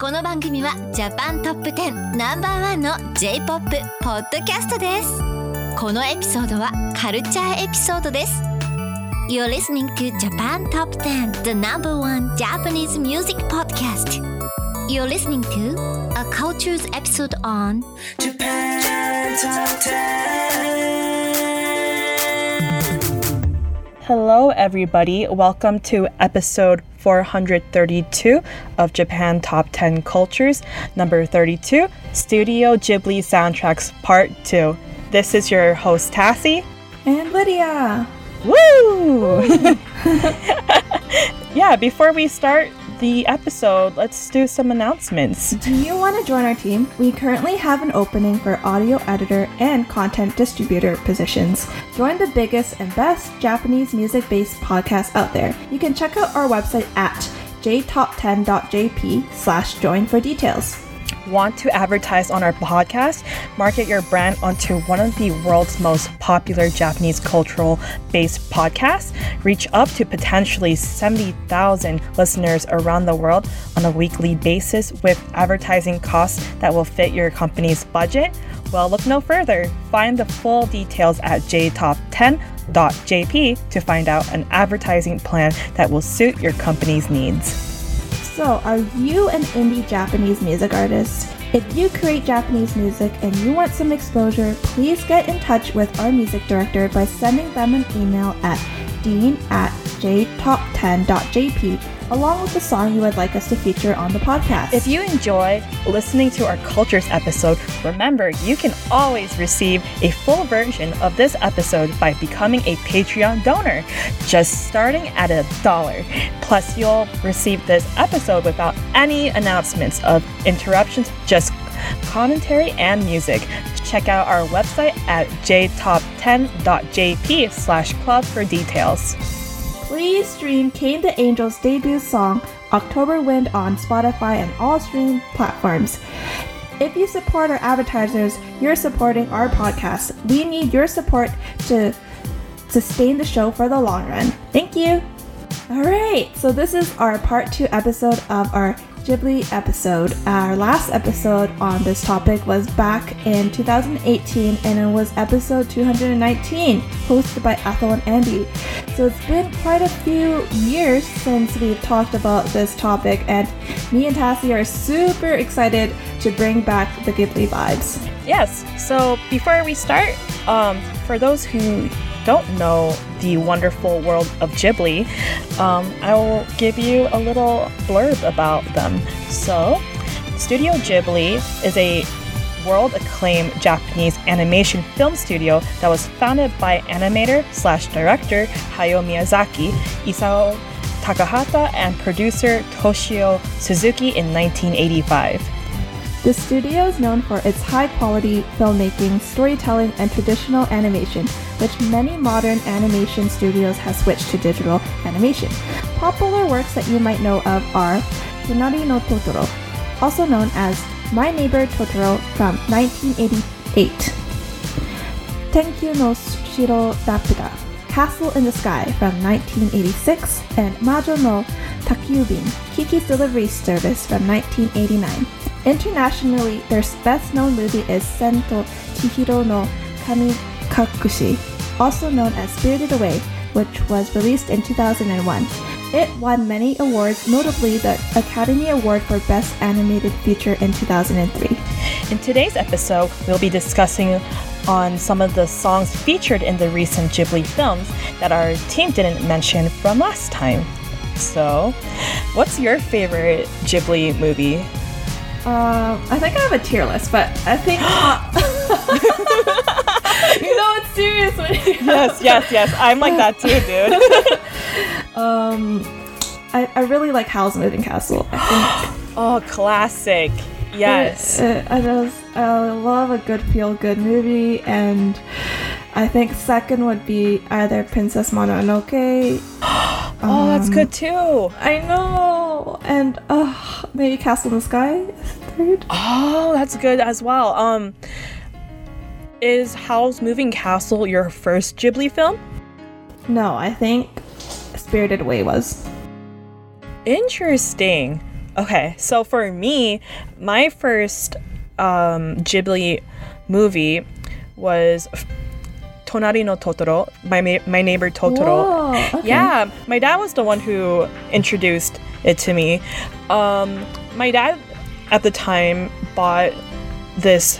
この番組はジャパントップ10ナンバーワンの J-POP ポッドキャストですこのエピソードはカルチャーエピソードです You're listening to Japan Top 10 the number one Japanese music podcast You're listening to a cultures episode on Japan Top 10. Hello, everybody. Welcome to episode 432 of Japan Top 10 Cultures, number 32, Studio Ghibli Soundtracks Part 2. This is your host, Tassie. And Lydia. Woo! yeah, before we start the episode, let's do some announcements. Do you want to join our team? We currently have an opening for audio editor and content distributor positions. Join the biggest and best Japanese music based podcast out there. You can check out our website at jtop10.jp slash join for details. Want to advertise on our podcast? Market your brand onto one of the world's most popular Japanese cultural based podcasts? Reach up to potentially 70,000 listeners around the world on a weekly basis with advertising costs that will fit your company's budget? Well, look no further. Find the full details at jtop10.jp to find out an advertising plan that will suit your company's needs. So, are you an indie Japanese music artist? If you create Japanese music and you want some exposure, please get in touch with our music director by sending them an email at dean at jtop10.jp along with the song you would like us to feature on the podcast. If you enjoy listening to our Cultures episode, remember you can always receive a full version of this episode by becoming a Patreon donor, just starting at a dollar. Plus, you'll receive this episode without any announcements of interruptions, just commentary and music. Check out our website at jtop10.jp slash club for details. Please stream Kane the Angel's debut song, October Wind, on Spotify and all stream platforms. If you support our advertisers, you're supporting our podcast. We need your support to sustain the show for the long run. Thank you. All right, so this is our part two episode of our Ghibli episode. Our last episode on this topic was back in 2018 and it was episode 219, hosted by Ethel and Andy. So it's been quite a few years since we've talked about this topic, and me and Tassie are super excited to bring back the Ghibli vibes. Yes, so before we start, um, for those who don't know the wonderful world of Ghibli, um, I will give you a little blurb about them. So, Studio Ghibli is a world acclaimed Japanese animation film studio that was founded by animator slash director Hayao Miyazaki, Isao Takahata, and producer Toshio Suzuki in 1985. The studio is known for its high quality filmmaking, storytelling, and traditional animation, which many modern animation studios have switched to digital animation. Popular works that you might know of are Tonari no Totoro, also known as My Neighbor Totoro from 1988, Tenkyu no Shiro Rapyuta, Castle in the Sky from 1986, and Majo no Takkyubin, Kiki's Delivery Service from 1989. Internationally, their best known movie is Sento Chihiro no Kamikakushi, also known as Spirited Away, which was released in 2001. It won many awards, notably the Academy Award for Best Animated Feature in 2003. In today's episode, we'll be discussing on some of the songs featured in the recent Ghibli films that our team didn't mention from last time. So, what's your favorite Ghibli movie? Um, I think I have a tier list, but I think you know it's serious when you Yes, yes, yes. I'm like that too, dude. um, I, I really like Howl's Moving Castle. I think oh, classic. Yes. it- it- I just I love a good feel good movie, and I think second would be either Princess Mononoke. Oh, that's um, good too. I know, and uh, maybe Castle in the Sky third. Oh, that's good as well. Um, is Howl's Moving Castle your first Ghibli film? No, I think Spirited Away was. Interesting. Okay, so for me, my first um, Ghibli movie was Tonari no Totoro, my ma- my neighbor Totoro. Whoa, okay. Yeah, my dad was the one who introduced it to me. Um, my dad at the time bought this.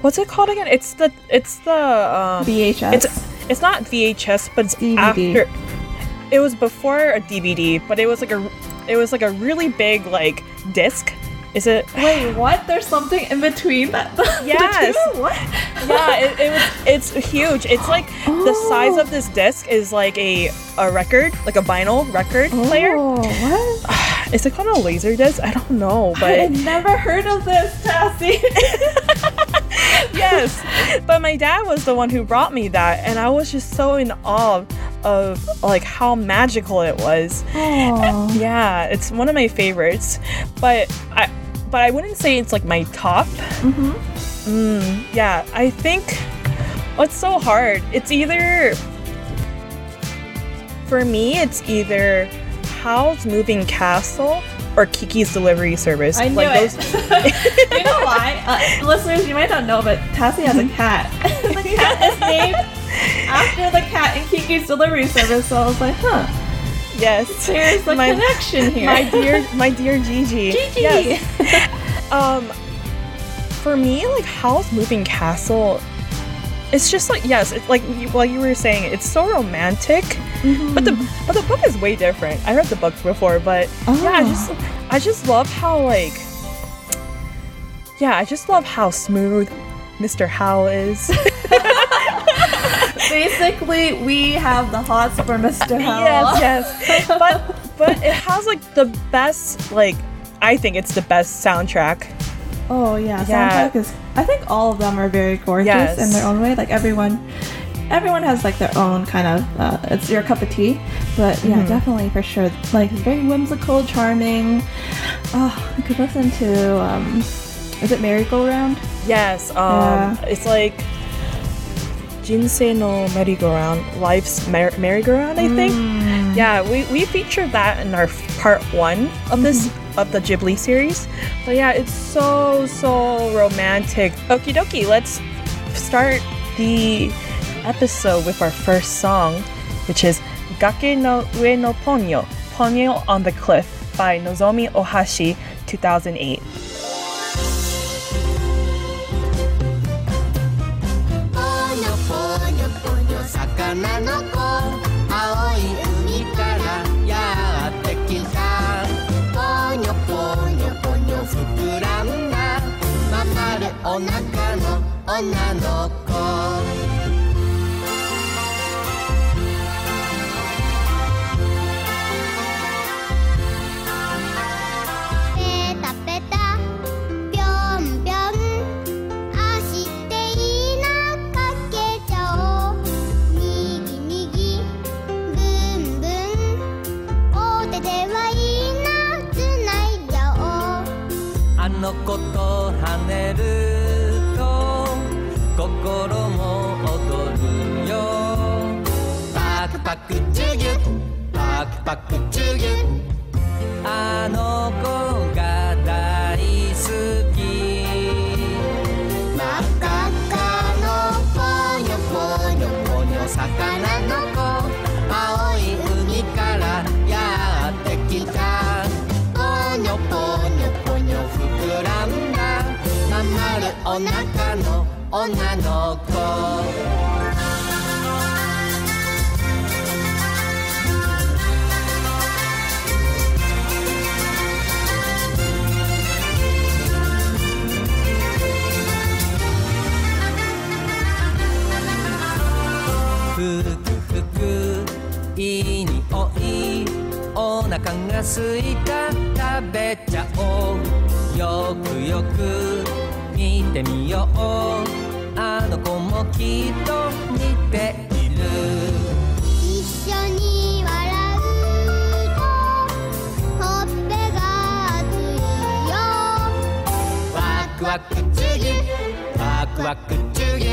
What's it called again? It's the it's the um, VHS. It's it's not VHS, but it's DVD. after. It was before a DVD, but it was like a it was like a really big like disc. Is it? Wait, what? There's something in between that. the Yes. yeah, it, it was. It's huge. It's like the size of this disc is like a a record, like a vinyl record oh, player. Oh, what? Is it called a laser disc? I don't know, I but had never heard of this, Tassie. yes. But my dad was the one who brought me that, and I was just so in awe of like how magical it was. oh. Yeah, it's one of my favorites, but I but I wouldn't say it's like my top. Mm-hmm. Mm, yeah, I think what's so hard? It's either for me, it's either Howl's Moving Castle or Kiki's Delivery Service. I knew like it. you know why? Uh, listeners, you might not know, but Tassie has a cat. the cat is named after the cat in Kiki's delivery service. So I was like, huh, yes, there's the My- connection here. my dear, my dear Jiji. Jiji. Yes. Um, for me, like Howl's Moving Castle, it's just like yes, it's like like you were saying, it's so romantic. But the but the book is way different. I read the books before, but yeah, I Oh. just I just love how like yeah, I just love how smooth Mr. Howl is. Basically, we have the hots for Mr. Howl. yes, yes. But but it has like the best like I think it's the best soundtrack. Oh yeah, Yeah. soundtrack is. I think all of them are very gorgeous Yes. in their own way. Like everyone, everyone has like their own kind of. Uh, it's your cup of tea, but yeah, Mm-hmm. definitely for sure. Like it's very whimsical, charming. Oh, I could listen to. Um, is it Merry Go Round? Yes, um Yeah. it's like Jinsei no merry-go-round, life's mer- merry-go-round, I think. Mm. Yeah, we, we featured that in our part one of this of the Ghibli series. But yeah, it's so so romantic. Okie dokie, let's start the episode with our first song, which is Gake no Ue no Ponyo, Ponyo on the Cliff by Nozomi Ohashi, 2008. i night. お腹の女の子。ふくふくいい匂い。お腹がすいた。食べちゃおう。よくよく。ってみよう。あの子もきっと似ている。一緒に笑う。とほっぺが熱いよ。ワクワクチュギワクワクチュギ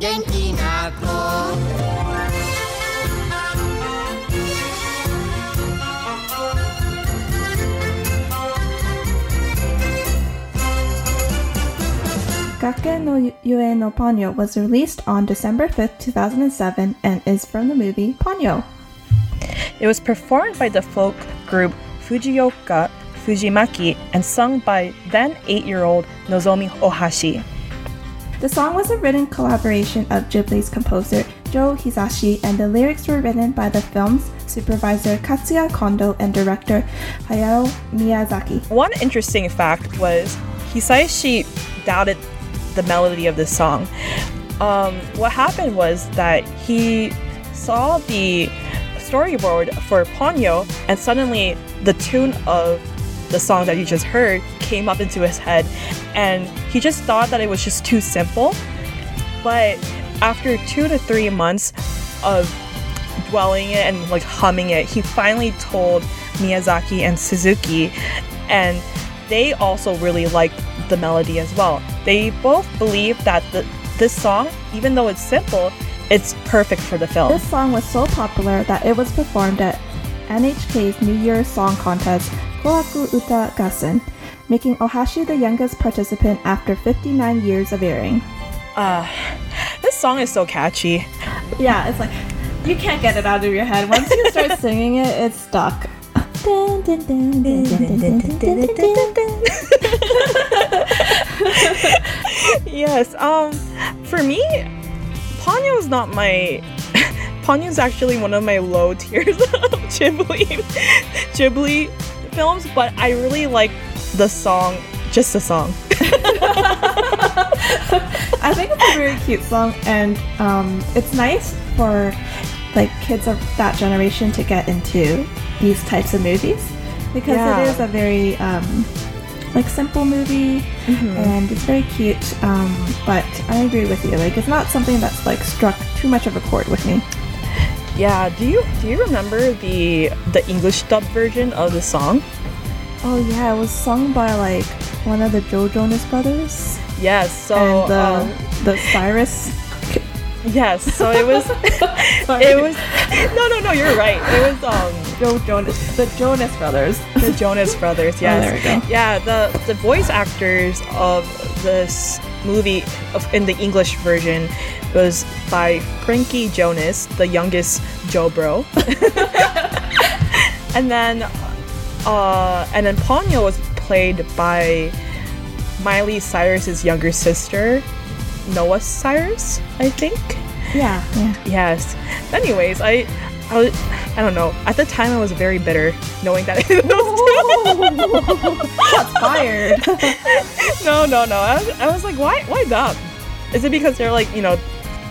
元気な子 Gake no Ue no Ponyo was released on December 5, 2007, and is from the movie Ponyo. It was performed by the folk group Fujioka Fujimaki and sung by then eight year old Nozomi Ohashi. The song was a written collaboration of Ghibli's composer Joe Hisaishi, and the lyrics were written by the film's supervisor Katsuya Kondo and director Hayao Miyazaki. One interesting fact was Hisaishi doubted the melody of this song. Um, what happened was that he saw the storyboard for Ponyo, and suddenly the tune of the song that you just heard came up into his head, and he just thought that it was just too simple. But after two to three months of dwelling it and like humming it, he finally told Miyazaki and Suzuki, and they also really liked the melody as well. They both believe that the, this song, even though it's simple, it's perfect for the film. This song was so popular that it was performed at NHK's New Year's Song Contest, Kohaku Uta Gassen, making Ohashi the youngest participant after 59 years of airing. Uh, this song is so catchy. Yeah, it's like you can't get it out of your head. Once you start singing it, it's stuck. yes, um for me, Ponyo is not my Ponyo's actually one of my low tiers of Ghibli Ghibli films, but I really like the song, just the song. I think it's a very cute song, and um, it's nice for like kids of that generation to get into these types of movies because Yeah. it is a very um, like simple movie and it's very cute. Um, but I agree with you; like it's not something that's like struck too much of a chord with me. Yeah. Do you do you remember the the English dub version of the song? Oh yeah, it was sung by like one of the Joe Jonas brothers Yes. So and the um, the Cyrus. yes. So it was. It was. No, no, no. You're right. It was um Joe Jonas, the Jonas brothers. the Jonas Brothers. Yes. Oh, there we go. Yeah. The the voice actors of this movie of, in the English version was by Frankie Jonas, the youngest Joe Bro, and then uh and then Ponyo was played by Miley Cyrus's younger sister, Noah Cyrus, I think. Yeah, yeah. Yes. Anyways, I, I, was, I don't know. At the time, I was very bitter, knowing that it was Shots fired. no, no, no. I was, I was like, why, why them? Is it because they're like, you know,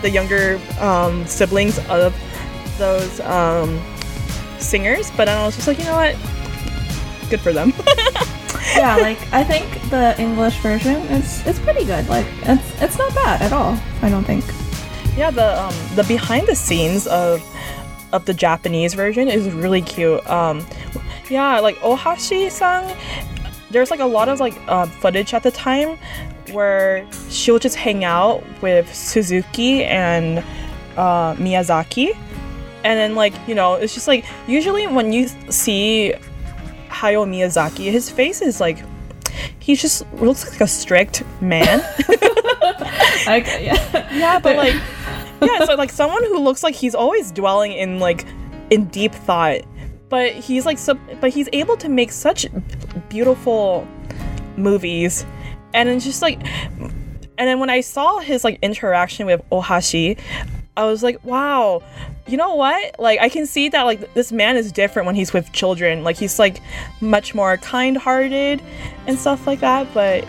the younger um, siblings of those um, singers? But I was just like, you know what? Good for them. yeah, like I think the English version is it's pretty good. Like it's it's not bad at all. I don't think. yeah, the um, the behind the scenes of of the Japanese version is really cute. Um, yeah, like Ohashi-san, there's like a lot of like uh, footage at the time where she'll just hang out with Suzuki and uh, Miyazaki, and then like you know it's just like usually when you see Hayao Miyazaki, his face is like he just looks like a strict man. Okay, yeah. Yeah, but like, yeah, so like someone who looks like he's always dwelling in like in deep thought, but he's like, so, but he's able to make such beautiful movies, and it's just like, and then when I saw his like interaction with Ohashi, I was like, wow, you know what? Like, I can see that like this man is different when he's with children. Like, he's like much more kind-hearted and stuff like that, but.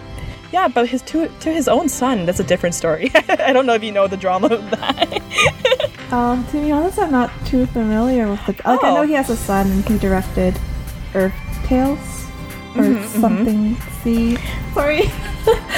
Yeah, but his to to his own son, that's a different story. I don't know if you know the drama of that. Um, to be honest, I'm not too familiar with the. Like, I know Oh. he has a son and he directed Earth Tales. or Mhm, something C. Sorry.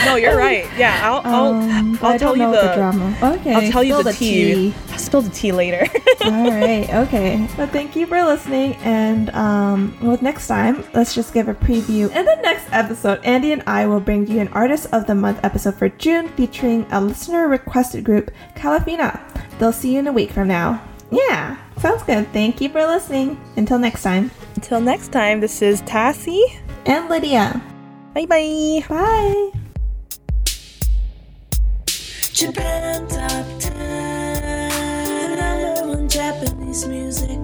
No, you're right. Yeah, I'll I'll, Um, I'll tell you know the, drama. Okay. I'll tell you spill the, tea. I'll spill the tea later. All right. Okay. But thank you for listening. And um, with next time, let's just give a preview. In the next episode, Andy and I will bring you an Artist of the Month episode for June featuring a listener requested group, Kalafina. They'll see you in a week from now. Yeah. Sounds good. Thank you for listening. Until next time. Until next time, this is Tassie. And Lydia. Bye bye. Top 10, number one Japanese music.